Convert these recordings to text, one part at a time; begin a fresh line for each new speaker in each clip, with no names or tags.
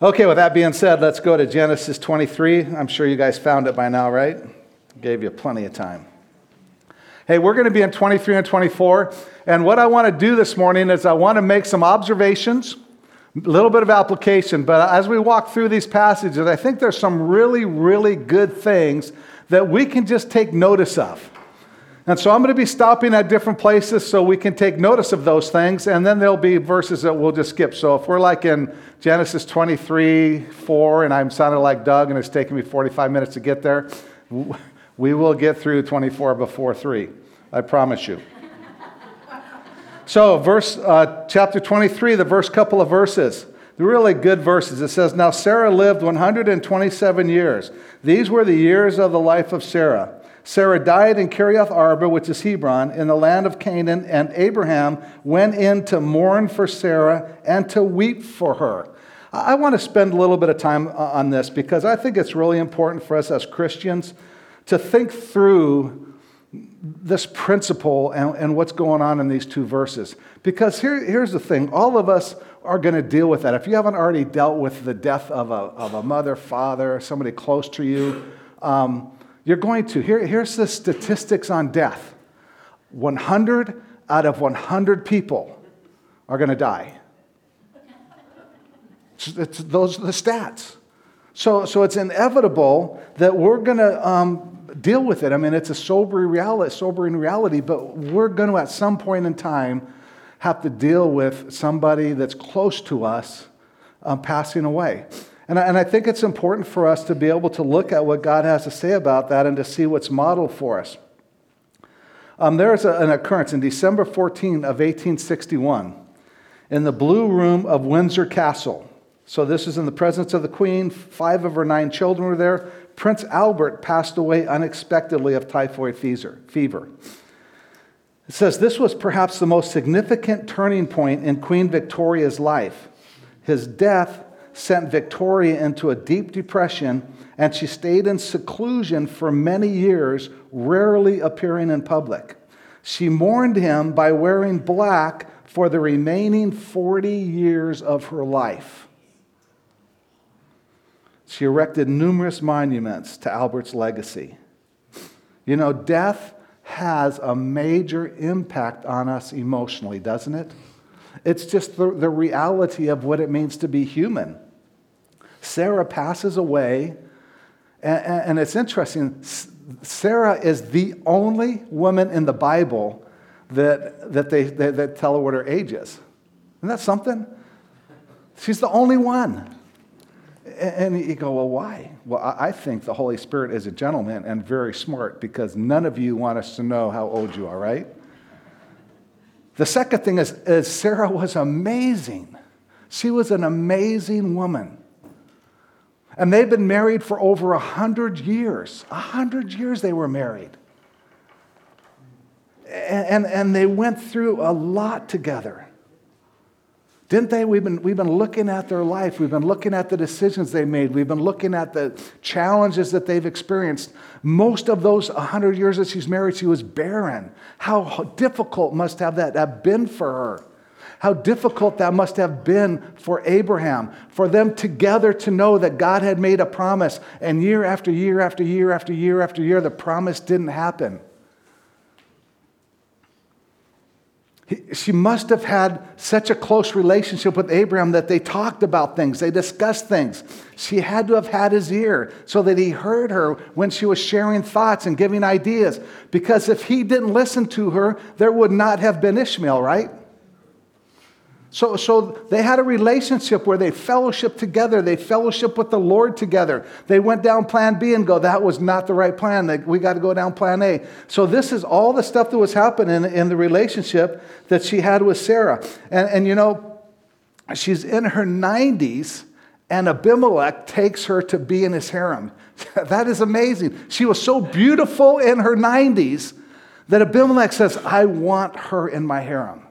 Okay, with that being said, let's go to Genesis 23. I'm sure you guys found it by now, right? Gave you plenty of time. Hey, we're going to be in 23 and 24. And what I want to do this morning is I want to make some observations, a little bit of application. But as we walk through these passages, I think there's some really, really good things that we can just take notice of. And so I'm going to be stopping at different places so we can take notice of those things, and then there'll be verses that we'll just skip. So if we're like in Genesis 23, 4, and I'm sounding like Doug and it's taking me 45 minutes to get there, we will get through 24 before 3. I promise you. so, verse, uh, chapter 23, the first couple of verses, really good verses. It says, Now Sarah lived 127 years. These were the years of the life of Sarah. Sarah died in Kiriath Arba, which is Hebron, in the land of Canaan, and Abraham went in to mourn for Sarah and to weep for her. I want to spend a little bit of time on this because I think it's really important for us as Christians to think through this principle and, and what's going on in these two verses. Because here, here's the thing all of us are going to deal with that. If you haven't already dealt with the death of a, of a mother, father, somebody close to you, um, you're going to. Here, here's the statistics on death 100 out of 100 people are going to die. It's, it's, those are the stats. So, so it's inevitable that we're going to um, deal with it. I mean, it's a sobering reality, sobering reality, but we're going to, at some point in time, have to deal with somebody that's close to us um, passing away. And I, and I think it's important for us to be able to look at what God has to say about that and to see what's modeled for us. Um, there's a, an occurrence in December 14 of 1861 in the Blue Room of Windsor Castle. So, this is in the presence of the Queen. Five of her nine children were there. Prince Albert passed away unexpectedly of typhoid fever. It says this was perhaps the most significant turning point in Queen Victoria's life. His death sent Victoria into a deep depression, and she stayed in seclusion for many years, rarely appearing in public. She mourned him by wearing black for the remaining 40 years of her life. She erected numerous monuments to Albert's legacy. You know, death has a major impact on us emotionally, doesn't it? It's just the, the reality of what it means to be human. Sarah passes away, and, and it's interesting. Sarah is the only woman in the Bible that, that they that, tell her what her age is. Isn't that something? She's the only one. And you go, well, why? Well, I think the Holy Spirit is a gentleman and very smart because none of you want us to know how old you are, right? The second thing is, is Sarah was amazing. She was an amazing woman. And they've been married for over a hundred years. A hundred years they were married. And, and, and, they went through a lot together. Didn't they? We've been, we've been looking at their life. We've been looking at the decisions they made. We've been looking at the challenges that they've experienced. Most of those 100 years that she's married, she was barren. How difficult must have that have been for her? How difficult that must have been for Abraham, for them together to know that God had made a promise, and year after year after year after year after year, the promise didn't happen. She must have had such a close relationship with Abraham that they talked about things, they discussed things. She had to have had his ear so that he heard her when she was sharing thoughts and giving ideas. Because if he didn't listen to her, there would not have been Ishmael, right? So, so they had a relationship where they fellowship together. They fellowship with the Lord together. They went down plan B and go, that was not the right plan. We got to go down plan A. So this is all the stuff that was happening in the relationship that she had with Sarah. And, and you know, she's in her 90s and Abimelech takes her to be in his harem. that is amazing. She was so beautiful in her 90s that Abimelech says, I want her in my harem.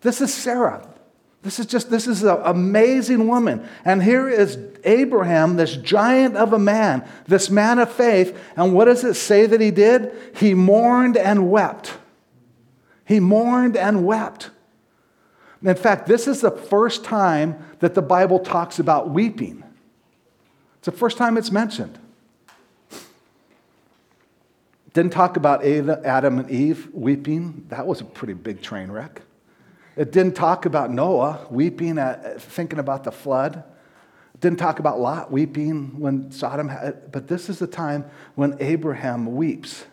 This is Sarah. This is just, this is an amazing woman. And here is Abraham, this giant of a man, this man of faith. And what does it say that he did? He mourned and wept. He mourned and wept. In fact, this is the first time that the Bible talks about weeping. It's the first time it's mentioned. Didn't talk about Adam and Eve weeping. That was a pretty big train wreck. It didn't talk about Noah weeping, at, thinking about the flood. It didn't talk about Lot weeping when Sodom had, but this is the time when Abraham weeps.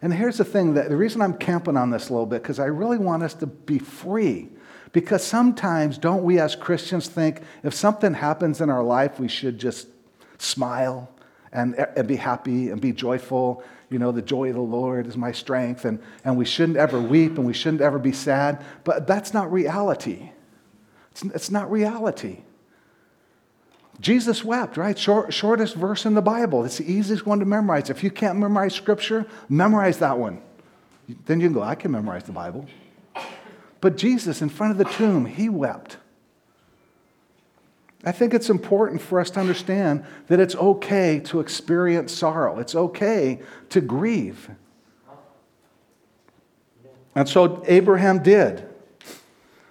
And here's the thing that the reason I'm camping on this a little bit, because I really want us to be free. Because sometimes, don't we as Christians think if something happens in our life, we should just smile and, and be happy and be joyful you know, the joy of the Lord is my strength, and, and we shouldn't ever weep and we shouldn't ever be sad. But that's not reality. It's, it's not reality. Jesus wept, right? Short, shortest verse in the Bible. It's the easiest one to memorize. If you can't memorize scripture, memorize that one. Then you can go, I can memorize the Bible. But Jesus, in front of the tomb, he wept. I think it's important for us to understand that it's okay to experience sorrow. It's okay to grieve. And so Abraham did.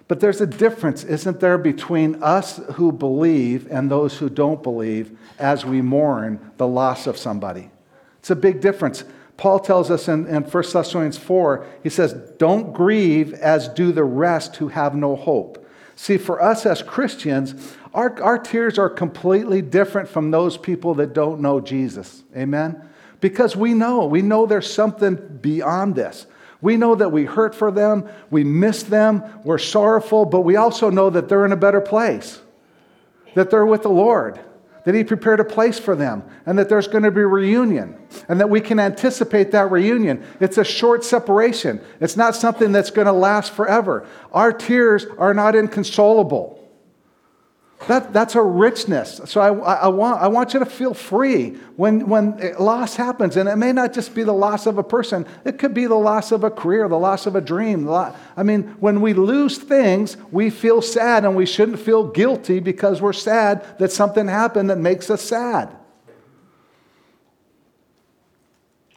But there's a difference, isn't there, between us who believe and those who don't believe as we mourn the loss of somebody? It's a big difference. Paul tells us in, in 1 Thessalonians 4, he says, Don't grieve as do the rest who have no hope. See, for us as Christians, our, our tears are completely different from those people that don't know Jesus. Amen? Because we know, we know there's something beyond this. We know that we hurt for them, we miss them, we're sorrowful, but we also know that they're in a better place, that they're with the Lord, that He prepared a place for them, and that there's going to be a reunion, and that we can anticipate that reunion. It's a short separation, it's not something that's going to last forever. Our tears are not inconsolable. That, that's a richness. So I, I, want, I want you to feel free when, when loss happens. And it may not just be the loss of a person, it could be the loss of a career, the loss of a dream. I mean, when we lose things, we feel sad, and we shouldn't feel guilty because we're sad that something happened that makes us sad.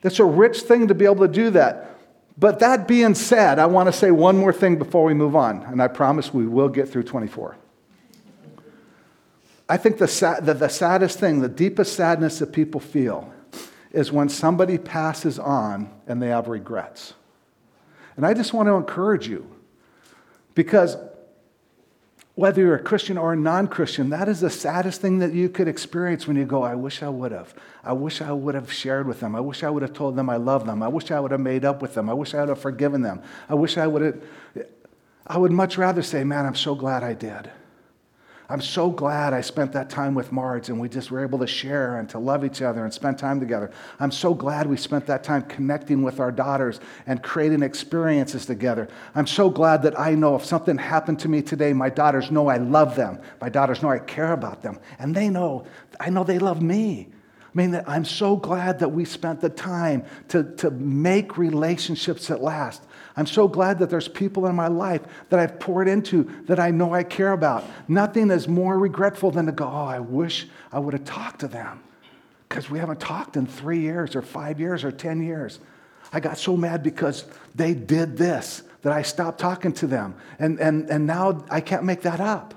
It's a rich thing to be able to do that. But that being said, I want to say one more thing before we move on, and I promise we will get through 24. I think the, sad, the, the saddest thing, the deepest sadness that people feel is when somebody passes on and they have regrets. And I just want to encourage you because whether you're a Christian or a non Christian, that is the saddest thing that you could experience when you go, I wish I would have. I wish I would have shared with them. I wish I would have told them I love them. I wish I would have made up with them. I wish I would have forgiven them. I wish I would have. I would much rather say, man, I'm so glad I did. I'm so glad I spent that time with Marge and we just were able to share and to love each other and spend time together. I'm so glad we spent that time connecting with our daughters and creating experiences together. I'm so glad that I know if something happened to me today, my daughters know I love them. My daughters know I care about them. And they know, I know they love me. I mean, I'm so glad that we spent the time to, to make relationships that last. I'm so glad that there's people in my life that I've poured into that I know I care about. Nothing is more regretful than to go, oh, I wish I would have talked to them because we haven't talked in three years or five years or 10 years. I got so mad because they did this that I stopped talking to them. And, and, and now I can't make that up.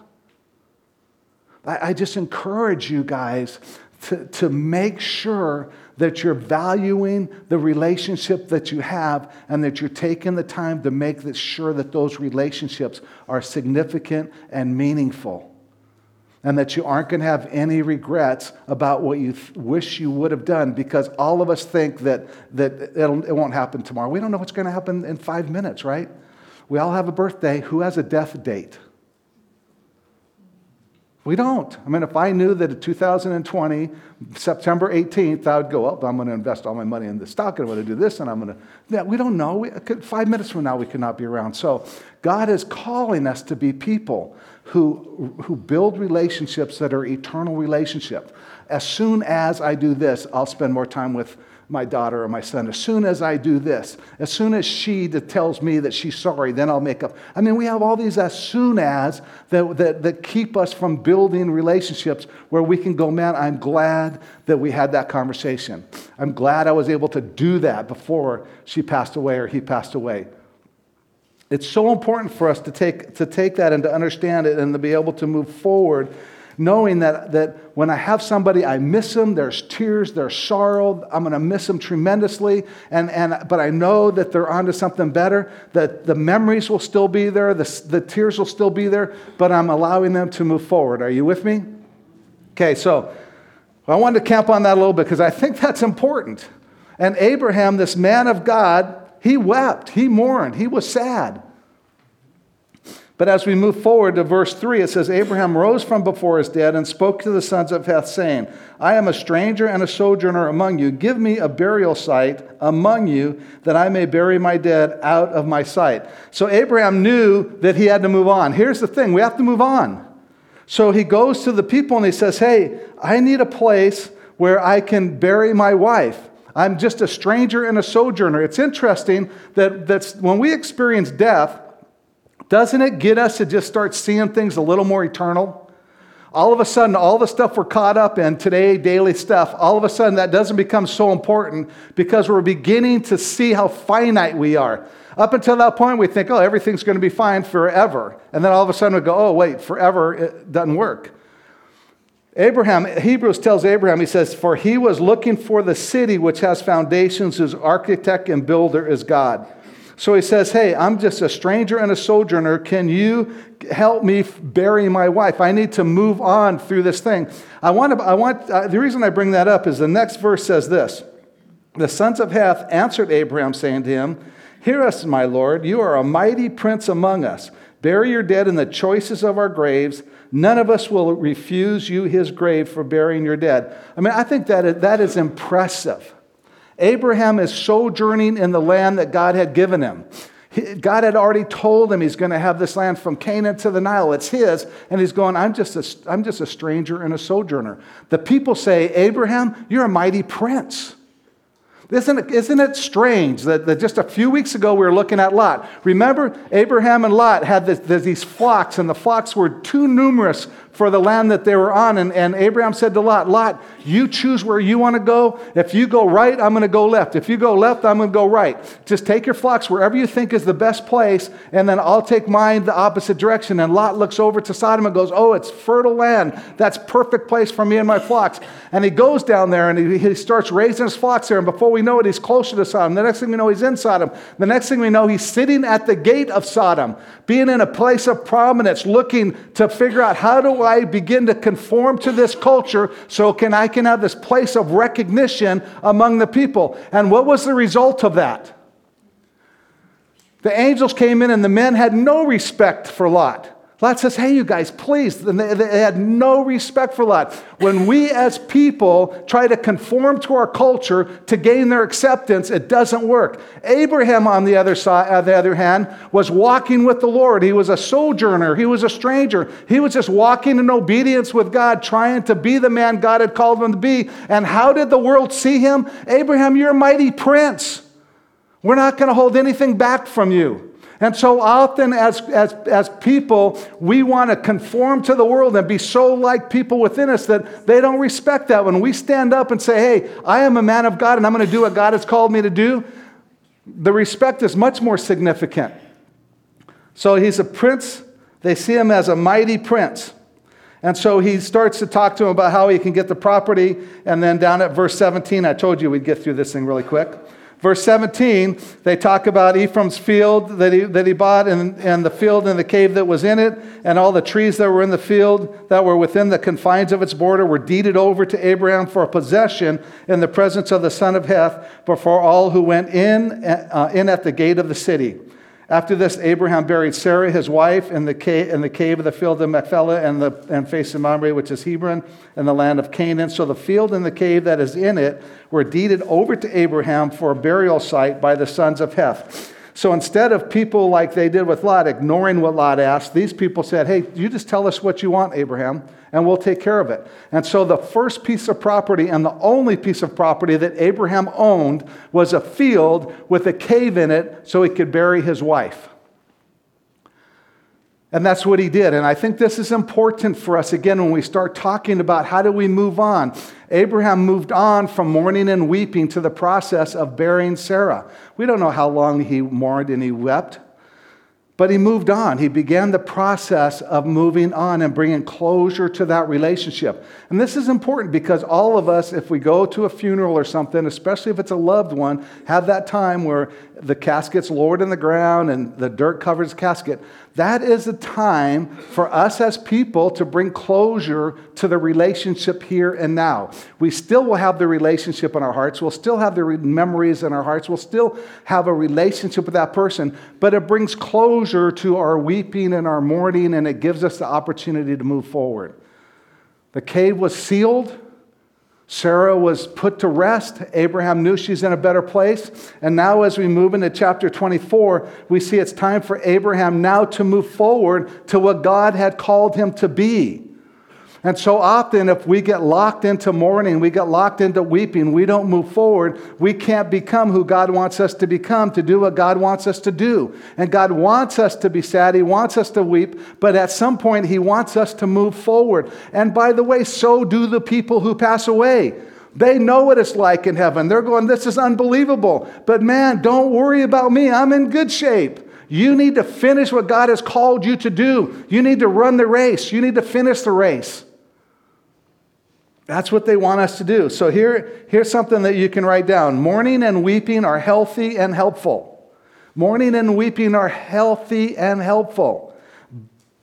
I, I just encourage you guys to, to make sure that you're valuing the relationship that you have and that you're taking the time to make sure that those relationships are significant and meaningful. And that you aren't going to have any regrets about what you th- wish you would have done because all of us think that, that it won't happen tomorrow. We don't know what's going to happen in five minutes, right? We all have a birthday. Who has a death date? We don't. I mean, if I knew that in 2020, September 18th, I would go, up, I'm going to invest all my money in the stock, and I'm going to do this, and I'm going to. Yeah, we don't know. We five minutes from now, we could not be around. So, God is calling us to be people who, who build relationships that are eternal relationships. As soon as I do this, I'll spend more time with my daughter or my son. As soon as I do this, as soon as she tells me that she's sorry, then I'll make up. I mean, we have all these as soon as that, that, that keep us from building relationships where we can go, man, I'm glad that we had that conversation. I'm glad I was able to do that before she passed away or he passed away. It's so important for us to take, to take that and to understand it and to be able to move forward knowing that, that when I have somebody, I miss them. There's tears, there's sorrow. I'm going to miss them tremendously. And, and, but I know that they're onto something better, that the memories will still be there, the, the tears will still be there, but I'm allowing them to move forward. Are you with me? Okay, so I wanted to camp on that a little bit because I think that's important. And Abraham, this man of God, he wept, he mourned, he was sad. But as we move forward to verse 3, it says, Abraham rose from before his dead and spoke to the sons of Heth, saying, I am a stranger and a sojourner among you. Give me a burial site among you that I may bury my dead out of my sight. So Abraham knew that he had to move on. Here's the thing we have to move on. So he goes to the people and he says, Hey, I need a place where I can bury my wife. I'm just a stranger and a sojourner. It's interesting that that's, when we experience death, doesn't it get us to just start seeing things a little more eternal? All of a sudden, all the stuff we're caught up in today, daily stuff, all of a sudden that doesn't become so important because we're beginning to see how finite we are. Up until that point, we think, oh, everything's going to be fine forever. And then all of a sudden we go, oh, wait, forever, it doesn't work. Abraham, Hebrews tells Abraham, he says, For he was looking for the city which has foundations, whose architect and builder is God. So he says, Hey, I'm just a stranger and a sojourner. Can you help me bury my wife? I need to move on through this thing. I want to, I want, uh, the reason I bring that up is the next verse says this The sons of Heth answered Abraham, saying to him, Hear us, my Lord, you are a mighty prince among us. Bury your dead in the choicest of our graves. None of us will refuse you his grave for burying your dead. I mean, I think that that is impressive. Abraham is sojourning in the land that God had given him. God had already told him he's going to have this land from Canaan to the Nile. It's his. And he's going, I'm just, a, I'm just a stranger and a sojourner. The people say, Abraham, you're a mighty prince. Isn't it, isn't it strange that, that, just a few weeks ago we were looking at Lot? Remember, Abraham and Lot had this, these flocks, and the flocks were too numerous for the land that they were on. And, and Abraham said to Lot, Lot, you choose where you want to go. If you go right, I'm going to go left. If you go left, I'm going to go right. Just take your flocks wherever you think is the best place, and then I'll take mine the opposite direction. And Lot looks over to Sodom and goes, Oh, it's fertile land. That's perfect place for me and my flocks. And he goes down there and he, he starts raising his flocks there. And before we know it, he's closer to Sodom. The next thing we know, he's in Sodom. The next thing we know, he's sitting at the gate of Sodom, being in a place of prominence, looking to figure out how do I begin to conform to this culture so can I can have this place of recognition among the people. And what was the result of that? The angels came in and the men had no respect for Lot. Lot says, Hey, you guys, please. And they, they, had no respect for Lot. When we as people try to conform to our culture to gain their acceptance, it doesn't work. Abraham, on the other side, on uh, the other hand, was walking with the Lord. He was a sojourner, he was a stranger. He was just walking in obedience with God, trying to be the man God had called him to be. And how did the world see him? Abraham, you're a mighty prince. We're not going to hold anything back from you. And so often, as, as, as people, we want to conform to the world and be so like people within us that they don't respect that. When we stand up and say, Hey, I am a man of God and I'm going to do what God has called me to do, the respect is much more significant. So he's a prince. They see him as a mighty prince. And so he starts to talk to him about how he can get the property. And then down at verse 17, I told you we'd get through this thing really quick. Verse 17, they talk about Ephron's field that he, that he bought and, and the field and the cave that was in it, and all the trees that were in the field that were within the confines of its border were deeded over to Abraham for a possession in the presence of the son of Heth before all who went in, uh, in at the gate of the city. After this, Abraham buried Sarah, his wife, in the cave, in the cave of the field of Machpelah and, the, and facing Mamre, which is Hebron, in the land of Canaan. So the field and the cave that is in it were deeded over to Abraham for a burial site by the sons of Heth. So instead of people like they did with Lot ignoring what Lot asked, these people said, Hey, you just tell us what you want, Abraham, and we'll take care of it. And so the first piece of property and the only piece of property that Abraham owned was a field with a cave in it so he could bury his wife. And that's what he did. And I think this is important for us again when we start talking about how do we move on. Abraham moved on from mourning and weeping to the process of burying Sarah. We don't know how long he mourned and he wept. But he moved on. He began the process of moving on and bringing closure to that relationship. And this is important because all of us, if we go to a funeral or something, especially if it's a loved one, have that time where the casket's lowered in the ground and the dirt covers casket. That is a time for us as people to bring closure to the relationship here and now. We still will have the relationship in our hearts. We'll still have the memories in our hearts. We'll still have a relationship with that person, but it brings closure to our weeping and our mourning, and it gives us the opportunity to move forward. The cave was sealed. Sarah was put to rest. Abraham knew she's in a better place. And now, as we move into chapter 24, we see it's time for Abraham now to move forward to what God had called him to be. And so often, if we get locked into mourning, we get locked into weeping, we don't move forward, we can't become who God wants us to become, to do what God wants us to do. And God wants us to be sad, He wants us to weep, but at some point, He wants us to move forward. And by the way, so do the people who pass away. They know what it's like in heaven. They're going, This is unbelievable. But man, don't worry about me. I'm in good shape. You need to finish what God has called you to do. You need to run the race. You need to finish the race. That's what they want us to do. So here, here's something that you can write down mourning and weeping are healthy and helpful. Mourning and weeping are healthy and helpful.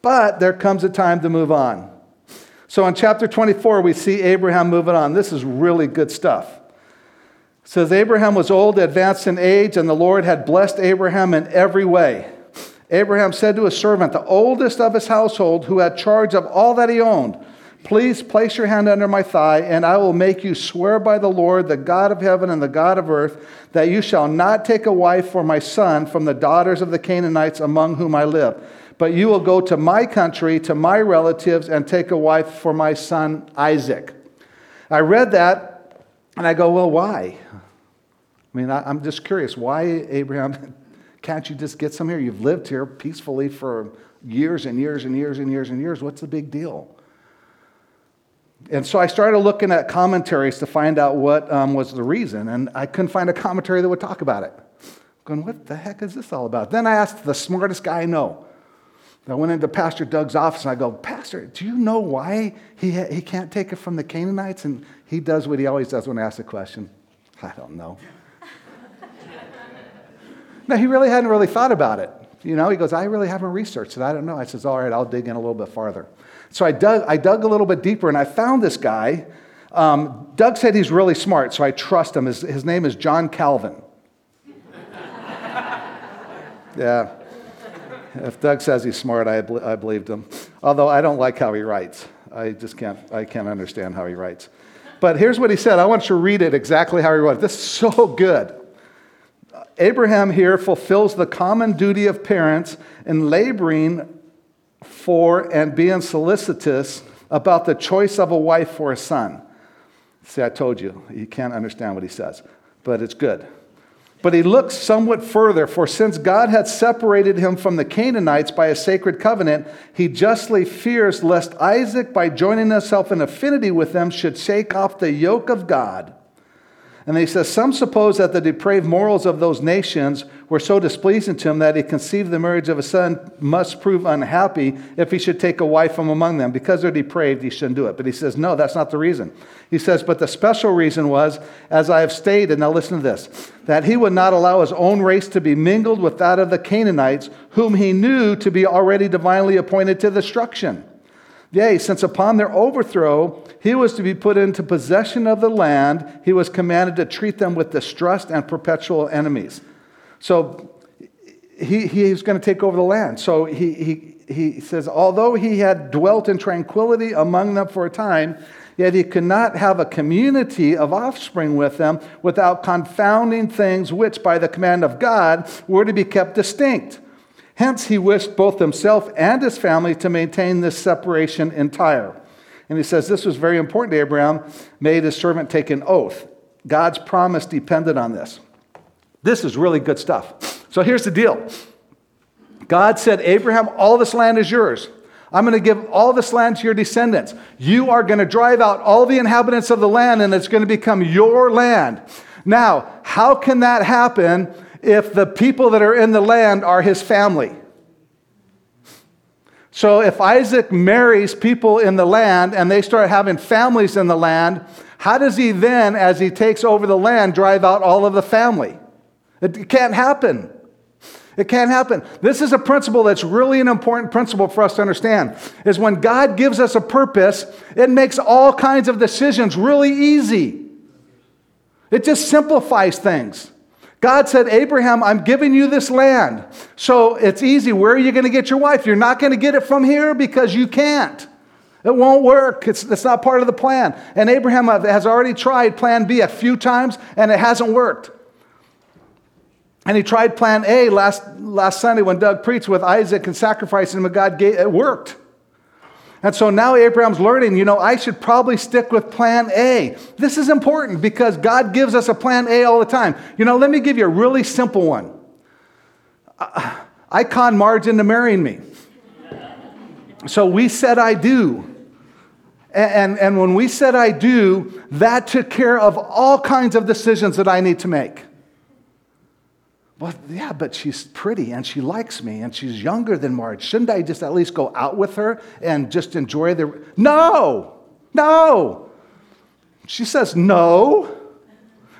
But there comes a time to move on. So in chapter 24, we see Abraham moving on. This is really good stuff. It says Abraham was old, advanced in age, and the Lord had blessed Abraham in every way. Abraham said to his servant, the oldest of his household, who had charge of all that he owned, Please place your hand under my thigh, and I will make you swear by the Lord, the God of heaven and the God of earth, that you shall not take a wife for my son from the daughters of the Canaanites among whom I live. But you will go to my country, to my relatives, and take a wife for my son Isaac. I read that, and I go, Well, why? I mean, I, am just curious. Why, Abraham, can't you just get some here? You've lived here peacefully for years and years and years and years and years. What's the big deal? And so I started looking at commentaries to find out what um, was the reason, and I couldn't find a commentary that would talk about it. Going, what the heck is this all about? Then I asked the smartest guy I know. I went into Pastor Doug's office and I go, Pastor, do you know why he, he can't take it from the Canaanites? And he does what he always does when I ask a question. I don't know. no, he really hadn't really thought about it. You know, he goes, I really haven't researched it. I don't know. I says, all right, I'll dig in a little bit farther. So I dug, I dug a little bit deeper and I found this guy. Um, Doug said he's really smart, so I trust him. His, his name is John Calvin. yeah. If Doug says he's smart, I, I believed him. Although I don't like how he writes. I just can't, I can't understand how he writes. But here's what he said. I want you to read it exactly how he wrote it. This is so good. Abraham here fulfills the common duty of parents in laboring for and being solicitous about the choice of a wife for a son. See, I told you, you can't understand what he says, but it's good. But he looks somewhat further, for since God had separated him from the Canaanites by a sacred covenant, he justly fears lest Isaac, by joining himself in affinity with them, should shake off the yoke of God and he says, Some suppose that the depraved morals of those nations were so displeasing to him that he conceived the marriage of a son must prove unhappy if he should take a wife from among them. Because they're depraved, he shouldn't do it. But he says, No, that's not the reason. He says, But the special reason was, as I have stated, now listen to this, that he would not allow his own race to be mingled with that of the Canaanites, whom he knew to be already divinely appointed to destruction. Yea, since upon their overthrow he was to be put into possession of the land, he was commanded to treat them with distrust and perpetual enemies. So he, he was going to take over the land. So he, he, he says, although he had dwelt in tranquility among them for a time, yet he could not have a community of offspring with them without confounding things which, by the command of God, were to be kept distinct. Hence, he wished both himself and his family to maintain this separation entire. And he says this was very important to Abraham, made his servant take an oath. God's promise depended on this. This is really good stuff. So here's the deal God said, Abraham, all this land is yours. I'm going to give all this land to your descendants. You are going to drive out all the inhabitants of the land, and it's going to become your land. Now, how can that happen if the people that are in the land are his family. So if Isaac marries people in the land and they start having families in the land, how does he then, as he takes over the land, drive out all of the family? It can't happen. It can't happen. This is a principle that's really an important principle for us to understand. Is when God gives us a purpose, it makes all kinds of decisions really easy. It just simplifies things. God said, Abraham, I'm giving you this land. So it's easy. Where are you going to get your wife? You're not going to get it from here because you can't. It won't work. It's, it's not part of the plan. And Abraham has already tried plan B a few times and it hasn't worked. And he tried plan A last, last Sunday when Doug preached with Isaac and sacrificing him, and God gave, it worked. And so now Abraham's learning, you know, I should probably stick with plan A. This is important because God gives us a plan A all the time. You know, let me give you a really simple one. Uh, I con Marge into marrying me. So we said I do. And, and, and when we said I do, that took care of all kinds of decisions that I need to make. Well, yeah, but she's pretty and she likes me and she's younger than Marge. Shouldn't I just at least go out with her and just enjoy the. No, no. She says, no.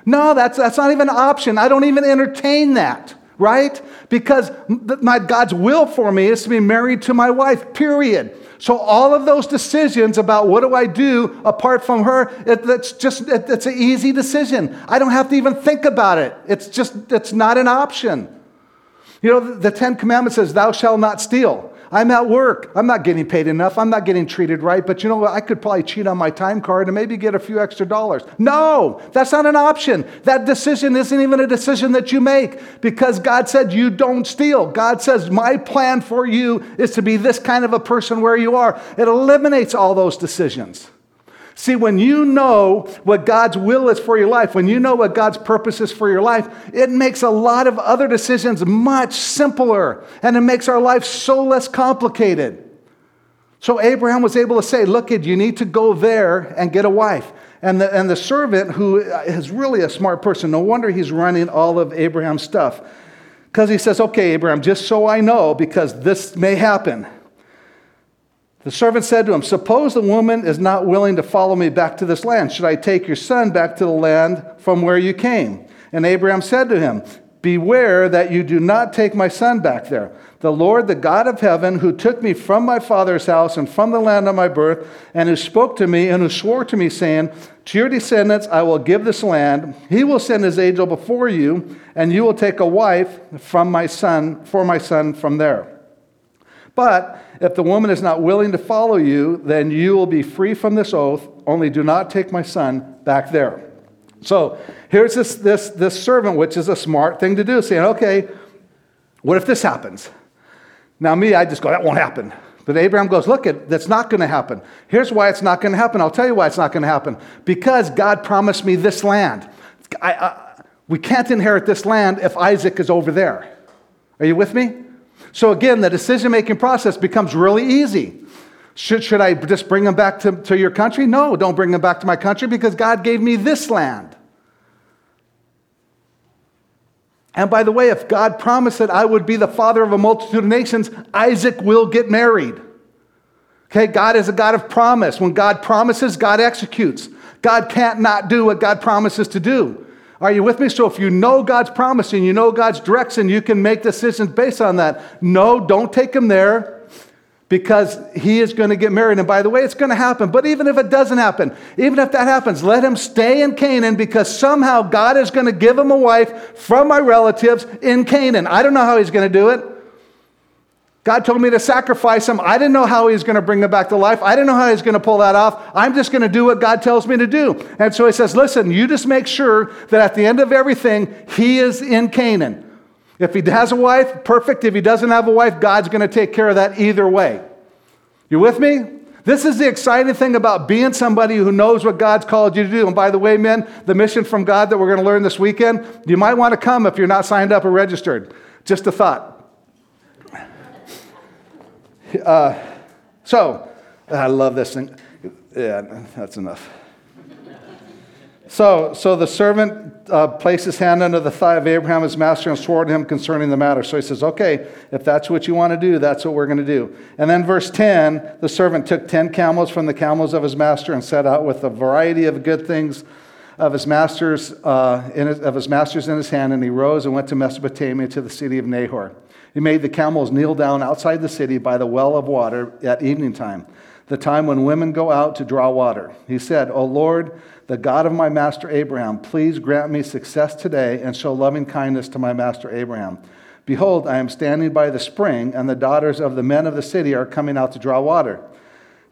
No, that's, that's not even an option. I don't even entertain that, right? Because my God's will for me is to be married to my wife, period. So all of those decisions about what do I do apart from her, it, it's just it, it's an easy decision. I don't have to even think about it. It's just it's not an option. You know, the, Ten Commandments says, "Thou shalt not steal." I'm at work. I'm not getting paid enough. I'm not getting treated right. But you know what? I could probably cheat on my time card and maybe get a few extra dollars. No, that's not an option. That decision isn't even a decision that you make because God said you don't steal. God says, My plan for you is to be this kind of a person where you are. It eliminates all those decisions. See, when you know what God's will is for your life, when you know what God's purpose is for your life, it makes a lot of other decisions much simpler and it makes our life so less complicated. So Abraham was able to say, Look, you need to go there and get a wife. And the, and the servant, who is really a smart person, no wonder he's running all of Abraham's stuff. Because he says, Okay, Abraham, just so I know, because this may happen. The servant said to him, Suppose the woman is not willing to follow me back to this land. Should I take your son back to the land from where you came? And Abraham said to him, Beware that you do not take my son back there. The Lord, the God of heaven, who took me from my father's house and from the land of my birth, and who spoke to me and who swore to me, saying, To your descendants I will give this land, he will send his angel before you, and you will take a wife from my son, for my son from there. But if the woman is not willing to follow you, then you will be free from this oath. Only do not take my son back there. So here's this, this, this servant, which is a smart thing to do, saying, okay, what if this happens? Now, me, I just go, that won't happen. But Abraham goes, look, it, that's not going to happen. Here's why it's not going to happen. I'll tell you why it's not going to happen. Because God promised me this land. I, I, we can't inherit this land if Isaac is over there. Are you with me? So again, the decision making process becomes really easy. Should, should I just bring them back to, to your country? No, don't bring them back to my country because God gave me this land. And by the way, if God promised that I would be the father of a multitude of nations, Isaac will get married. Okay, God is a God of promise. When God promises, God executes. God can't not do what God promises to do. Are you with me? So if you know God's promise and you know God's direction, you can make decisions based on that. No, don't take him there because he is going to get married. And by the way, it's going to happen. But even if it doesn't happen, even if that happens, let him stay in Canaan because somehow God is going to give him a wife from my relatives in Canaan. I don't know how he's going to do it. God told me to sacrifice him. I didn't know how he was going to bring him back to life. I didn't know how he was going to pull that off. I'm just going to do what God tells me to do. And so he says, Listen, you just make sure that at the end of everything, he is in Canaan. If he has a wife, perfect. If he doesn't have a wife, God's going to take care of that either way. You with me? This is the exciting thing about being somebody who knows what God's called you to do. And by the way, men, the mission from God that we're going to learn this weekend, you might want to come if you're not signed up or registered. Just a thought. Uh, so, I love this thing. Yeah, that's enough. So, so the servant uh, placed his hand under the thigh of Abraham, his master, and swore to him concerning the matter. So he says, Okay, if that's what you want to do, that's what we're going to do. And then, verse 10 the servant took 10 camels from the camels of his master and set out with a variety of good things of his master's, uh, his, of his master's in his hand, and he rose and went to Mesopotamia to the city of Nahor. He made the camels kneel down outside the city by the well of water at evening time, the time when women go out to draw water. He said, O Lord, the God of my master Abraham, please grant me success today and show loving kindness to my master Abraham. Behold, I am standing by the spring, and the daughters of the men of the city are coming out to draw water.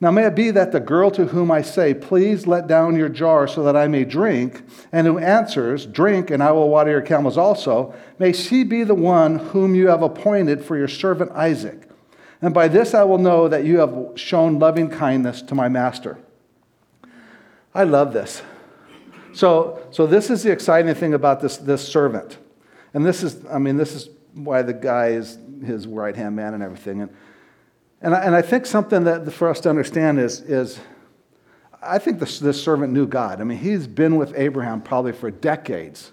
Now, may it be that the girl to whom I say, Please let down your jar so that I may drink, and who answers, Drink, and I will water your camels also, may she be the one whom you have appointed for your servant Isaac. And by this I will know that you have shown loving kindness to my master. I love this. So, so this is the exciting thing about this, this servant. And this is, I mean, this is why the guy is his right hand man and everything. And and I, and I think something that for us to understand is, is I think this, this servant knew God. I mean, he's been with Abraham probably for decades.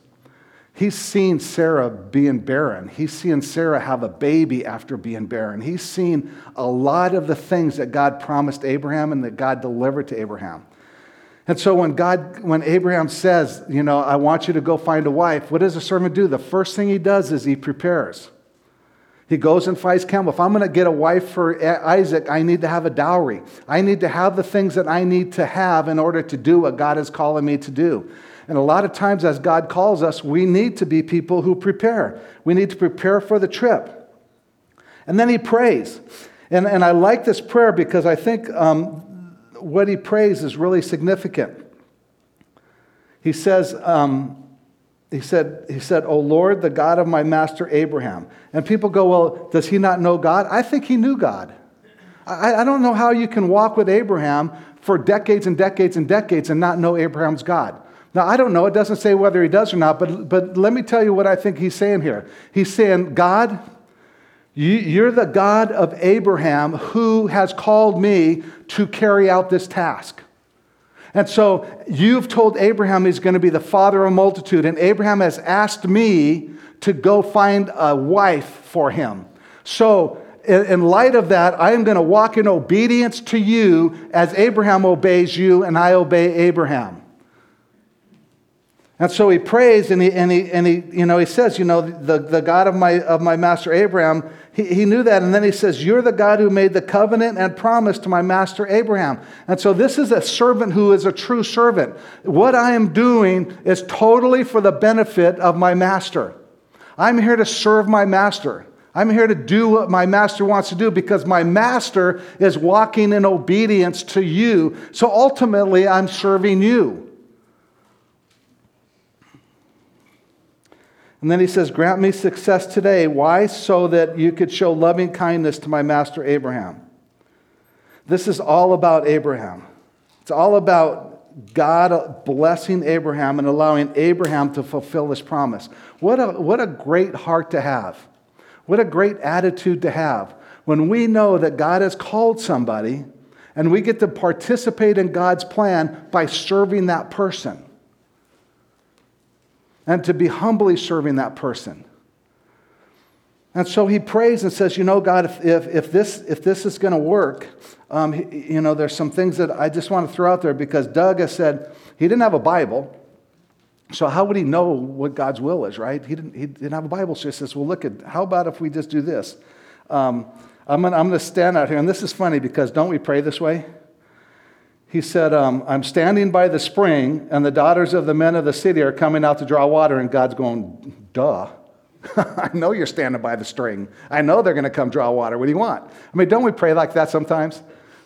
He's seen Sarah being barren. He's seen Sarah have a baby after being barren. He's seen a lot of the things that God promised Abraham and that God delivered to Abraham. And so when God, when Abraham says, you know, I want you to go find a wife, what does the servant do? The first thing he does is he prepares. He goes and finds camel. If I'm going to get a wife for Isaac, I need to have a dowry. I need to have the things that I need to have in order to do what God is calling me to do. And a lot of times, as God calls us, we need to be people who prepare. We need to prepare for the trip. And then he prays. And, and I like this prayer because I think um, what he prays is really significant. He says, um, he said, he said, O Lord, the God of my master Abraham. And people go, Well, does he not know God? I think he knew God. I, I don't know how you can walk with Abraham for decades and decades and decades and not know Abraham's God. Now, I don't know. It doesn't say whether he does or not, but, but let me tell you what I think he's saying here. He's saying, God, you're the God of Abraham who has called me to carry out this task. And so you've told Abraham he's going to be the father of a multitude, and Abraham has asked me to go find a wife for him. So, in light of that, I am going to walk in obedience to you as Abraham obeys you, and I obey Abraham. And so he prays and he, and he, and he, you know, he says, you know, the, the God of my, of my master Abraham, he, he knew that. And then he says, You're the God who made the covenant and promise to my master Abraham. And so this is a servant who is a true servant. What I am doing is totally for the benefit of my master. I'm here to serve my master. I'm here to do what my master wants to do because my master is walking in obedience to you. So ultimately, I'm serving you. And then he says, Grant me success today. Why? So that you could show loving kindness to my master Abraham. This is all about Abraham. It's all about God blessing Abraham and allowing Abraham to fulfill this promise. What a, what a great heart to have. What a great attitude to have when we know that God has called somebody and we get to participate in God's plan by serving that person and to be humbly serving that person. And so he prays and says, You know, God, if, if, if this, if this is going to work, um, you know, there's some things that I just want to throw out there because Doug has said he didn't have a Bible. So how would he know what God's will is, right? He didn't, he didn't have a Bible. So he says, Well, look at, how about if we just do this? Um, I'm going to stand out here. And this is funny because don't we pray this way? He said, um, I'm standing by the spring, and the daughters of the men of the city are coming out to draw water. And God's going, duh. I know you're standing by the spring. I know they're going to come draw water. What do you want? I mean, don't we pray like that sometimes?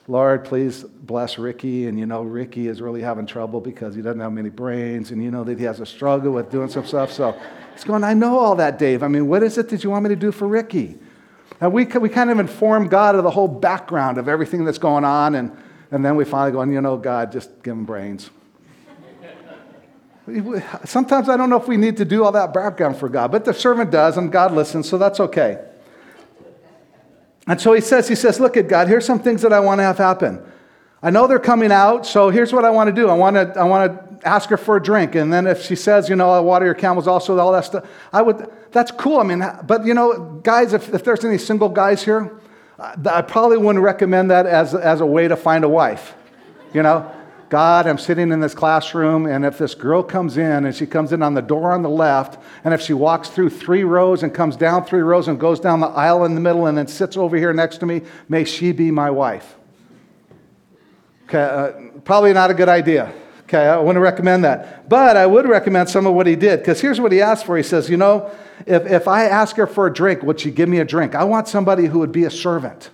Lord, please bless Ricky. And you know, Ricky is really having trouble because he doesn't have many brains, and you know that he has a struggle with doing some stuff. So he's going, I know all that, Dave. I mean, what is it that you want me to do for Ricky? And we, we kind of inform God of the whole background of everything that's going on. And and then we finally go, you know, God, just give him brains. Sometimes I don't know if we need to do all that background for God, but the servant does, and God listens, so that's okay. And so he says, he says, look at God, here's some things that I want to have happen. I know they're coming out, so here's what I want to do. I want to, I want to ask her for a drink. And then if she says, you know, I'll water your camels also, all that stuff, I would, that's cool. I mean, but you know, guys, if, if there's any single guys here, I probably wouldn't recommend that as, as a way to find a wife. You know, God, I'm sitting in this classroom, and if this girl comes in and she comes in on the door on the left, and if she walks through three rows and comes down three rows and goes down the aisle in the middle and then sits over here next to me, may she be my wife. Okay, uh, probably not a good idea. Okay, I wouldn't recommend that. But I would recommend some of what he did, because here's what he asked for. He says, You know, if, if I ask her for a drink, would she give me a drink? I want somebody who would be a servant.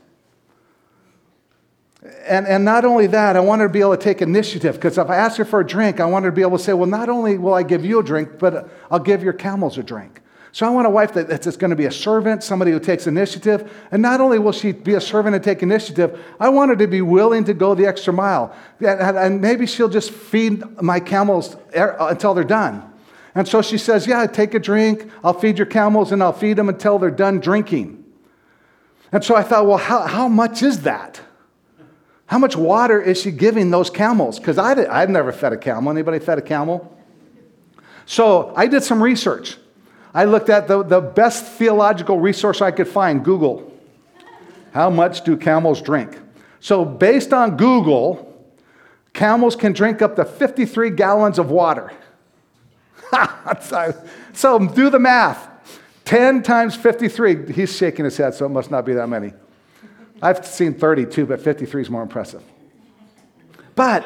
And, and not only that, I want her to be able to take initiative, because if I ask her for a drink, I want her to be able to say, Well, not only will I give you a drink, but I'll give your camels a drink. So I want a wife that, that's going to be a servant, somebody who takes initiative. And not only will she be a servant and take initiative, I want her to be willing to go the extra mile. And maybe she'll just feed my camels er, until they're done. And so she says, Yeah, take a drink. I'll feed your camels and I'll feed them until they're done drinking. And so I thought, Well, how, how much is that? How much water is she giving those camels? Because I've never fed a camel. Anybody fed a camel? So I did some research. I looked at the, the best theological resource I could find Google. How much do camels drink? So, based on Google, camels can drink up to 53 gallons of water. so, do the math 10 times 53. He's shaking his head, so it must not be that many. I've seen 32, but 53 is more impressive. But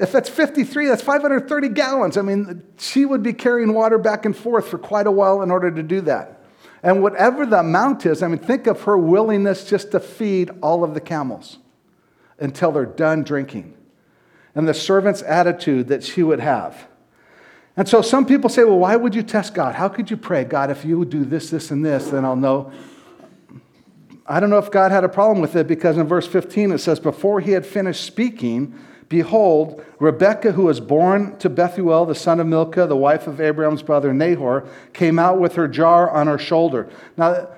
if that's 53, that's 530 gallons. I mean, she would be carrying water back and forth for quite a while in order to do that. And whatever the amount is, I mean, think of her willingness just to feed all of the camels until they're done drinking. And the servant's attitude that she would have. And so some people say, well, why would you test God? How could you pray, God, if you would do this, this, and this, then I'll know. I don't know if God had a problem with it because in verse 15 it says, before he had finished speaking, Behold, Rebekah, who was born to Bethuel, the son of Milcah, the wife of Abraham's brother Nahor, came out with her jar on her shoulder. Now,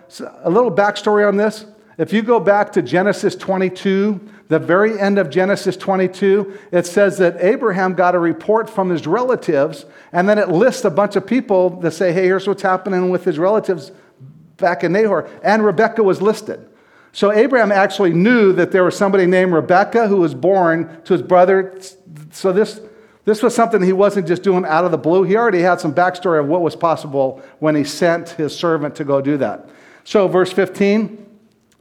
a little backstory on this. If you go back to Genesis 22, the very end of Genesis 22, it says that Abraham got a report from his relatives, and then it lists a bunch of people that say, hey, here's what's happening with his relatives back in Nahor. And Rebekah was listed. So Abraham actually knew that there was somebody named Rebekah who was born to his brother. So this, this was something he wasn't just doing out of the blue. He already had some backstory of what was possible when he sent his servant to go do that. So, verse 15,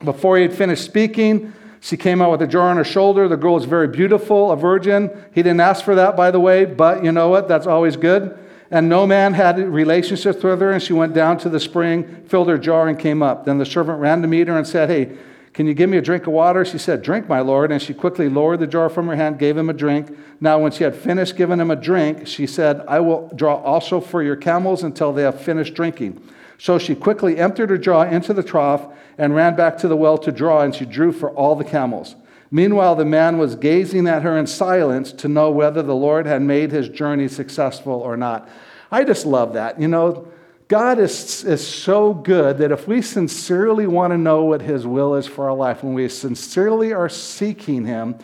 before he had finished speaking, she came out with a jar on her shoulder. The girl was very beautiful, a virgin. He didn't ask for that, by the way, but you know what? That's always good. And no man had relationships with her, and she went down to the spring, filled her jar, and came up. Then the servant ran to meet her and said, Hey, can you give me a drink of water? She said, Drink, my lord. And she quickly lowered the jar from her hand, gave him a drink. Now, when she had finished giving him a drink, she said, I will draw also for your camels until they have finished drinking. So she quickly emptied her jar into the trough and ran back to the well to draw, and she drew for all the camels. Meanwhile, the man was gazing at her in silence to know whether the Lord had made his journey successful or not. I just love that. You know, God is, is so good that if we sincerely want to know what his will is for our life, when we sincerely are seeking him,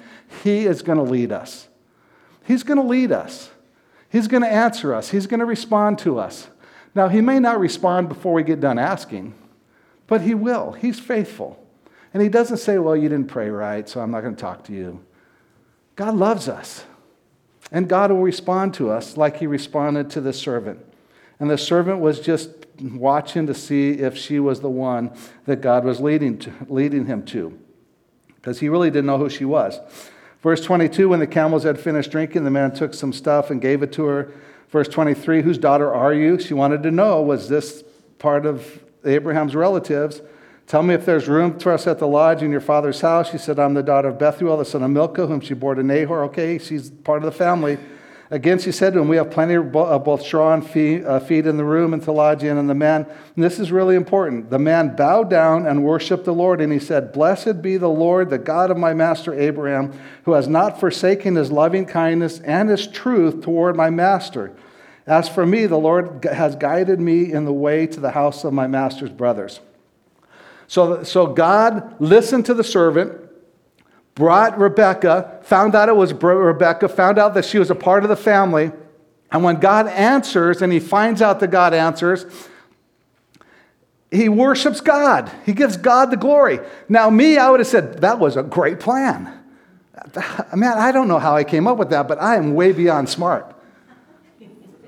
he is going to lead us. He's going to lead us. He's going to answer us. He's going to respond to us. Now, he may not respond before we get done asking, but he will. He's faithful. And he doesn't say, Well, you didn't pray right, so I'm not going to talk to you. God loves us. And God will respond to us like he responded to the servant. And the servant was just watching to see if she was the one that God was leading, to, leading him to, because he really didn't know who she was. Verse 22 When the camels had finished drinking, the man took some stuff and gave it to her. Verse 23 Whose daughter are you? She wanted to know, was this part of Abraham's relatives? Tell me if there's room for us at the lodge in your father's house. She said, I'm the daughter of Bethuel, the son of Milcah, whom she bore to Nahor. Okay, she's part of the family. Again, she said to him, We have plenty of both straw and feed, uh, feed in the room and to lodge in. And the man, and this is really important, the man bowed down and worshiped the Lord. And he said, Blessed be the Lord, the God of my master Abraham, who has not forsaken his loving kindness and his truth toward my master. As for me, the Lord has guided me in the way to the house of my master's brothers. So, so God listened to the servant, brought Rebecca, found out it was Rebecca, found out that she was a part of the family. And when God answers, and he finds out that God answers, he worships God. He gives God the glory. Now, me, I would have said, that was a great plan. Man, I don't know how I came up with that, but I am way beyond smart.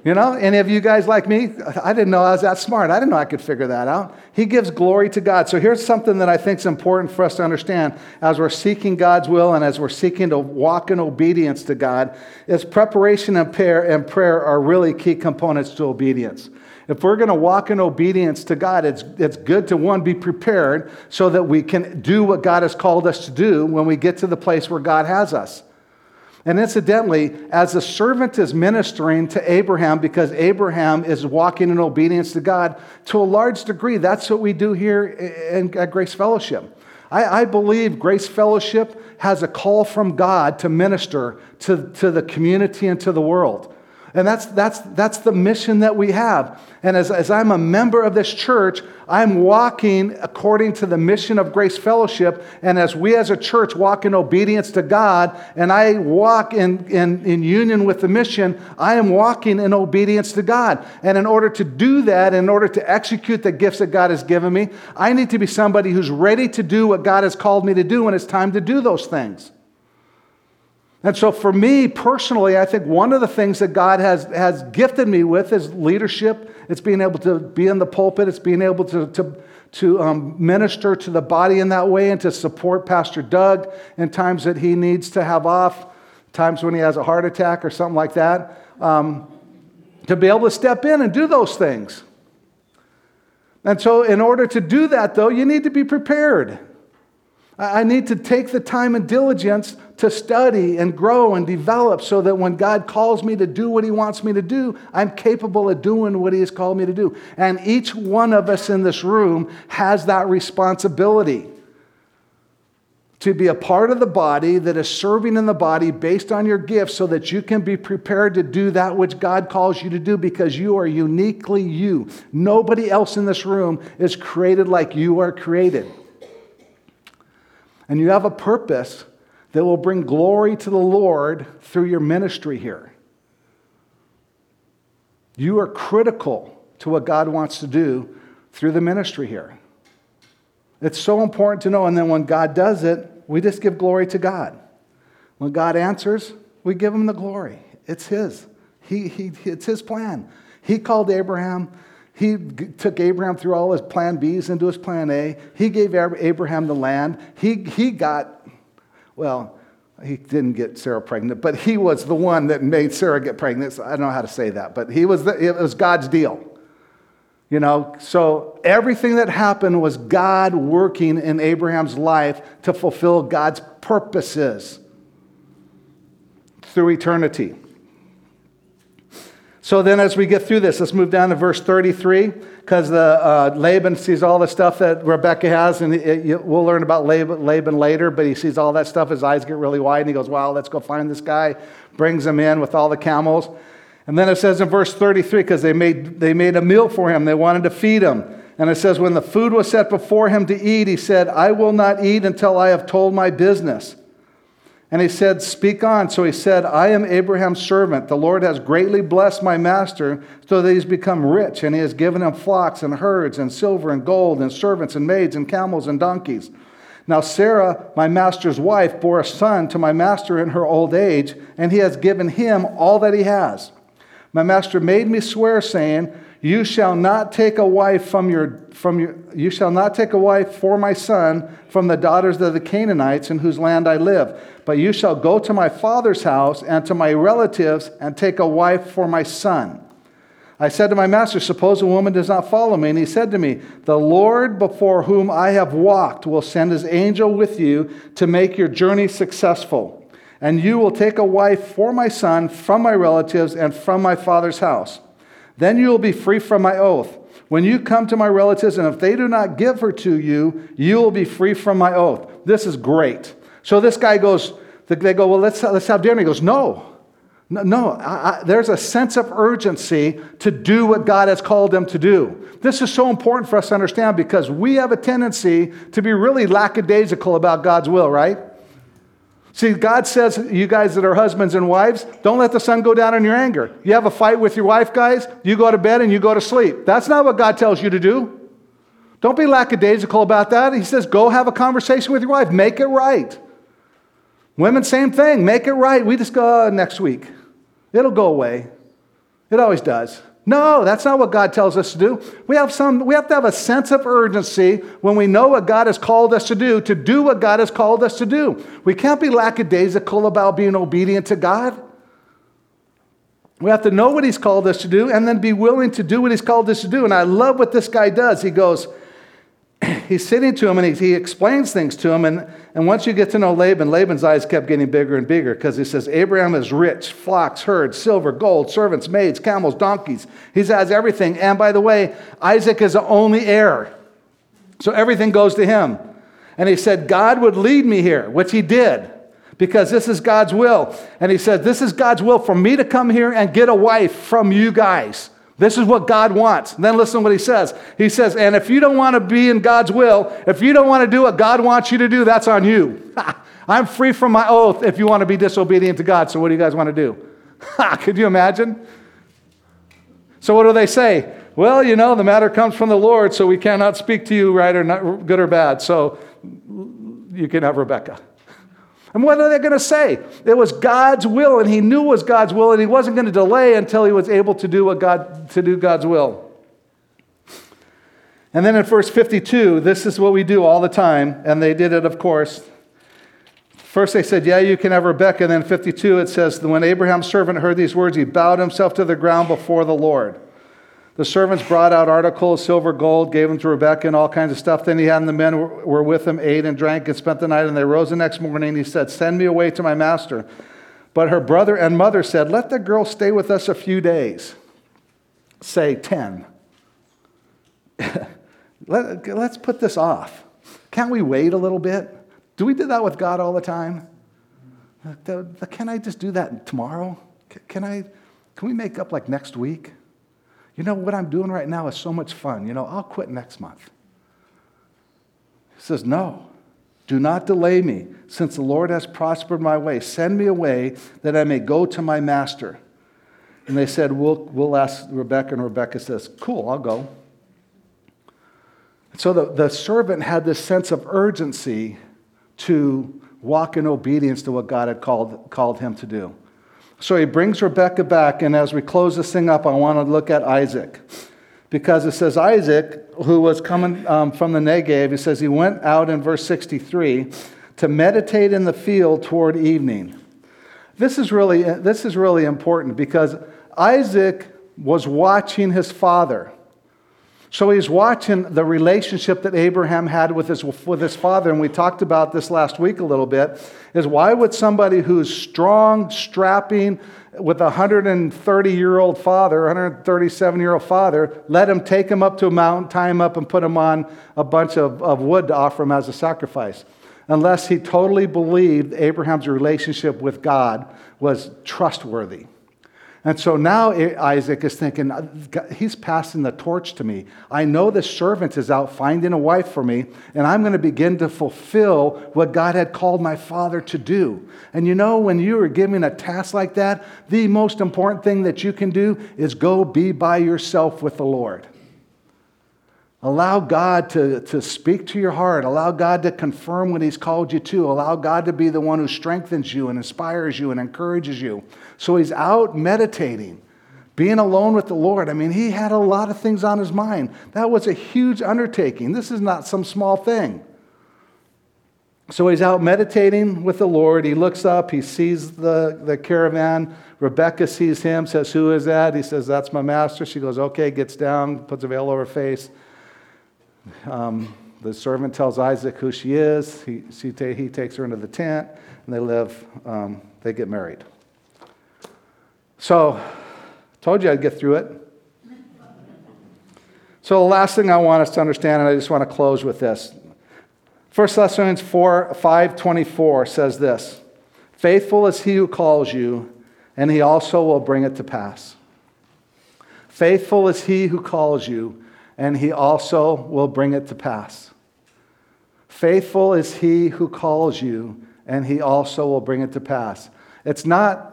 You know, any of you guys like me? I didn't know I was that smart. I didn't know I could figure that out. He gives glory to God. So here's something that I think is important for us to understand as we're seeking God's will and as we're seeking to walk in obedience to God is preparation and prayer and prayer are really key components to obedience. If we're going to walk in obedience to God, it's, it's good to one, be prepared so that we can do what God has called us to do when we get to the place where God has us. And incidentally, as the servant is ministering to Abraham, because Abraham is walking in obedience to God, to a large degree, that's what we do here in, at Grace Fellowship. I, I, believe Grace Fellowship has a call from God to minister to, to the community and to the world. And that's, that's, that's the mission that we have. And as, as I'm a member of this church, I'm walking according to the mission of Grace Fellowship. And as we as a church walk in obedience to God, and I walk in, in, in union with the mission, I am walking in obedience to God. And in order to do that, in order to execute the gifts that God has given me, I need to be somebody who's ready to do what God has called me to do when it's time to do those things. And so, for me personally, I think one of the things that God has, has gifted me with is leadership. It's being able to be in the pulpit, it's being able to, to, to um, minister to the body in that way and to support Pastor Doug in times that he needs to have off, times when he has a heart attack or something like that. Um, to be able to step in and do those things. And so, in order to do that, though, you need to be prepared. I need to take the time and diligence to study and grow and develop so that when God calls me to do what He wants me to do, I'm capable of doing what He has called me to do. And each one of us in this room has that responsibility to be a part of the body that is serving in the body based on your gifts so that you can be prepared to do that which God calls you to do because you are uniquely you. Nobody else in this room is created like you are created. And you have a purpose that will bring glory to the Lord through your ministry here. You are critical to what God wants to do through the ministry here. It's so important to know. And then when God does it, we just give glory to God. When God answers, we give him the glory. It's his. He, he, it's his plan. He called Abraham. He took Abraham through all his plan B's into his plan A. He gave Abraham the land. He, he got, well, he didn't get Sarah pregnant, but he was the one that made Sarah get pregnant. So I don't know how to say that, but he was the, it was God's deal. You know, so everything that happened was God working in Abraham's life to fulfill God's purposes through eternity. So then, as we get through this, let's move down to verse 33 because uh, Laban sees all the stuff that Rebecca has, and it, it, we'll learn about Laban, Laban, later, but he sees all that stuff. His eyes get really wide, and he goes, Wow, let's go find this guy. Brings him in with all the camels. And then it says in verse 33 because they made, they made a meal for him, they wanted to feed him. And it says, When the food was set before him to eat, he said, I will not eat until I have told my business. And he said, Speak on. So he said, I am Abraham's servant. The Lord has greatly blessed my master so that he's become rich, and he has given him flocks and herds and silver and gold and servants and maids and camels and donkeys. Now, Sarah, my master's wife, bore a son to my master in her old age, and he has given him all that he has. My master made me swear, saying, you shall not take a wife from your, from your you shall not take a wife for my son from the daughters of the Canaanites in whose land I live, but you shall go to my father's house and to my relatives and take a wife for my son. I said to my master, Suppose a woman does not follow me. And he said to me, The Lord before whom I have walked will send his angel with you to make your journey successful. And you will take a wife for my son from my relatives and from my father's house. Then you will be free from my oath. When you come to my relatives, and if they do not give her to you, you will be free from my oath. This is great. So this guy goes, they go, well, let's, let's have dinner. He goes, no, no, no. I, I, there's a sense of urgency to do what God has called them to do. This is so important for us to understand because we have a tendency to be really lackadaisical about God's will, right? See, God says, you guys that are husbands and wives, don't let the sun go down in your anger. You have a fight with your wife, guys, you go to bed and you go to sleep. That's not what God tells you to do. Don't be lackadaisical about that. He says, go have a conversation with your wife, make it right. Women, same thing, make it right. We just go oh, next week. It'll go away. It always does. No, that's not what God tells us to do. We have, some, we have to have a sense of urgency when we know what God has called us to do, to do what God has called us to do. We can't be lackadaisical about being obedient to God. We have to know what He's called us to do and then be willing to do what He's called us to do. And I love what this guy does. He goes, he's sitting to him and he, he explains things to him. And, and once you get to know Laban, Laban's eyes kept getting bigger and bigger because he says, Abraham is rich, flocks, herds, silver, gold, servants, maids, camels, donkeys. He has everything. And by the way, Isaac is the only heir. So everything goes to him. And he said, God would lead me here, which he did because this is God's will. And he said, This is God's will for me to come here and get a wife from you guys. This is what God wants. And then listen to what he says. He says, and if you don't want to be in God's will, if you don't want to do what God wants you to do, that's on you. I'm free from my oath if you want to be disobedient to God. So what do you guys want to do? Could you imagine? So what do they say? Well, you know, the matter comes from the Lord, so we cannot speak to you right or not good or bad. So you can have Rebecca. And what are they going to say? It was God's will, and he knew it was God's will, and he wasn't going to delay until he was able to do what God to do God's will. And then in verse 52, this is what we do all the time, and they did it, of course. First they said, Yeah, you can have Rebekah. And then 52, it says, When Abraham's servant heard these words, he bowed himself to the ground before the Lord. The servants brought out articles, silver, gold, gave them to Rebekah and all kinds of stuff. Then he had the men were with him, ate and drank and spent the night. And they rose the next morning. He said, Send me away to my master. But her brother and mother said, Let the girl stay with us a few days. Say 10. Let, us put this off. Can't we wait a little bit? Do we do that with God all the time? Can I just do that tomorrow? Can, I, can we make up like next week? You know, what I'm doing right now is so much fun. You know, I'll quit next month. He says, No, do not delay me, since the Lord has prospered my way. Send me away that I may go to my master. And they said, We'll, we'll ask Rebecca. And Rebecca says, Cool, I'll go. So the, the servant had this sense of urgency to walk in obedience to what God had called, called him to do. So he brings Rebecca back, and as we close this thing up, I want to look at Isaac. Because it says Isaac, who was coming um, from the Negev, he says he went out in verse 63 to meditate in the field toward evening. This is really, this is really important because Isaac was watching his father. So he's watching the relationship that Abraham had with his, with his father, and we talked about this last week a little bit. Is why would somebody who's strong, strapping, with a 130 year old father, 137 year old father, let him take him up to a mountain, tie him up, and put him on a bunch of, of wood to offer him as a sacrifice? Unless he totally believed Abraham's relationship with God was trustworthy. And so now Isaac is thinking, he's passing the torch to me. I know the servant is out finding a wife for me, and I'm going to begin to fulfill what God had called my father to do. And you know, when you are given a task like that, the most important thing that you can do is go be by yourself with the Lord. Allow God to, to speak to your heart. Allow God to confirm what He's called you to. Allow God to be the one who strengthens you and inspires you and encourages you. So he's out meditating, being alone with the Lord. I mean, he had a lot of things on his mind. That was a huge undertaking. This is not some small thing. So he's out meditating with the Lord. He looks up, he sees the, the caravan. Rebecca sees him, says, Who is that? He says, That's my master. She goes, Okay, gets down, puts a veil over her face. Um, the servant tells Isaac who she is. He, she ta- he takes her into the tent, and they live, um, they get married. So, told you I'd get through it. So, the last thing I want us to understand, and I just want to close with this 1 Thessalonians 4 5 24 says this Faithful is he who calls you, and he also will bring it to pass. Faithful is he who calls you, and he also will bring it to pass. Faithful is he who calls you, and he also will bring it to pass. It's not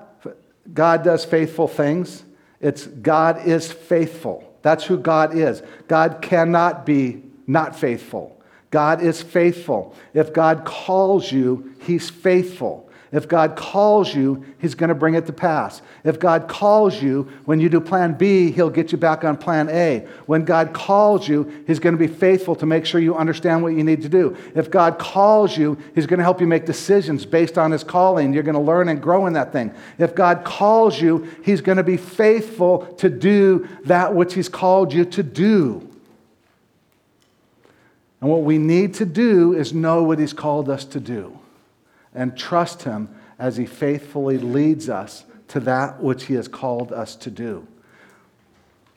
God does faithful things, it's God is faithful. That's who God is. God cannot be not faithful. God is faithful. If God calls you, he's faithful. If God calls you, He's going to bring it to pass. If God calls you, when you do plan B, He'll get you back on plan A. When God calls you, He's going to be faithful to make sure you understand what you need to do. If God calls you, He's going to help you make decisions based on His calling. You're going to learn and grow in that thing. If God calls you, He's going to be faithful to do that which He's called you to do. And what we need to do is know what He's called us to do and trust Him as He faithfully leads us to that which He has called us to do.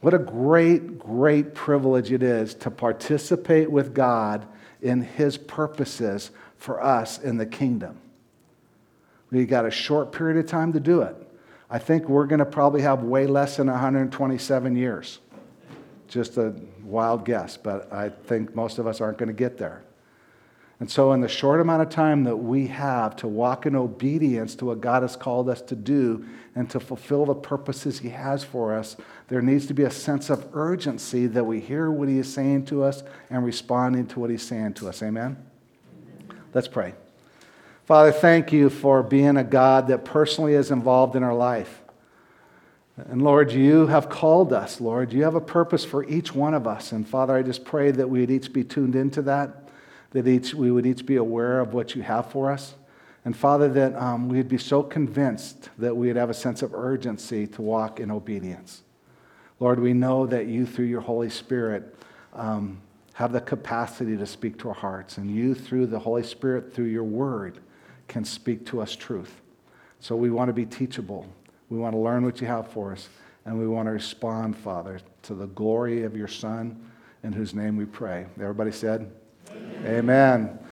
What a great, great privilege it is to participate with God in His purposes for us in the kingdom. We got a short period of time to do it. I think we're going to probably have way less than 127 years. Just a wild guess, but I think most of us aren't going to get there. And so, in the short amount of time that we have to walk in obedience to what God has called us to do and to fulfill the purposes He has for us, there needs to be a sense of urgency that we hear what He is saying to us and responding to what He's saying to us. Amen? Let's pray. Father, thank you for being a God that personally is involved in our life. And Lord, you have called us, Lord. You have a purpose for each one of us. And Father, I just pray that we'd each be tuned into that that each, we would each be aware of what you have for us. And Father, that um, we'd be so convinced that we'd have a sense of urgency to walk in obedience. Lord, we know that you, through your Holy Spirit, um, have the capacity to speak to our hearts. And you, through the Holy Spirit, through your word, can speak to us truth. So we want to be teachable. We want to learn what you have for us. And we want to respond, Father, to the glory of your Son, in whose name we pray. Everybody said, Amen.